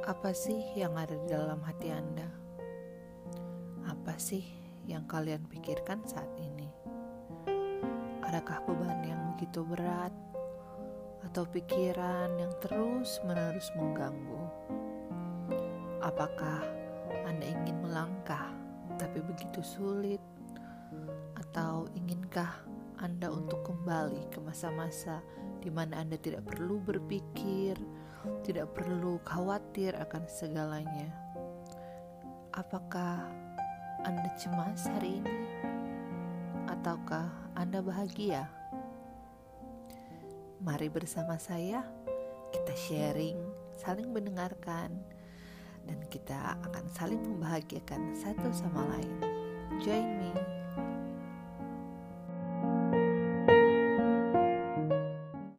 Apa sih yang ada di dalam hati Anda? Apa sih yang kalian pikirkan saat ini? Adakah beban yang begitu berat atau pikiran yang terus-menerus mengganggu? Apakah Anda ingin melangkah tapi begitu sulit? Atau inginkah Anda untuk kembali ke masa-masa di mana Anda tidak perlu berpikir, tidak perlu khawatir akan segalanya. Apakah Anda cemas hari ini, ataukah Anda bahagia? Mari bersama saya, kita sharing, saling mendengarkan, dan kita akan saling membahagiakan satu sama lain. Join me.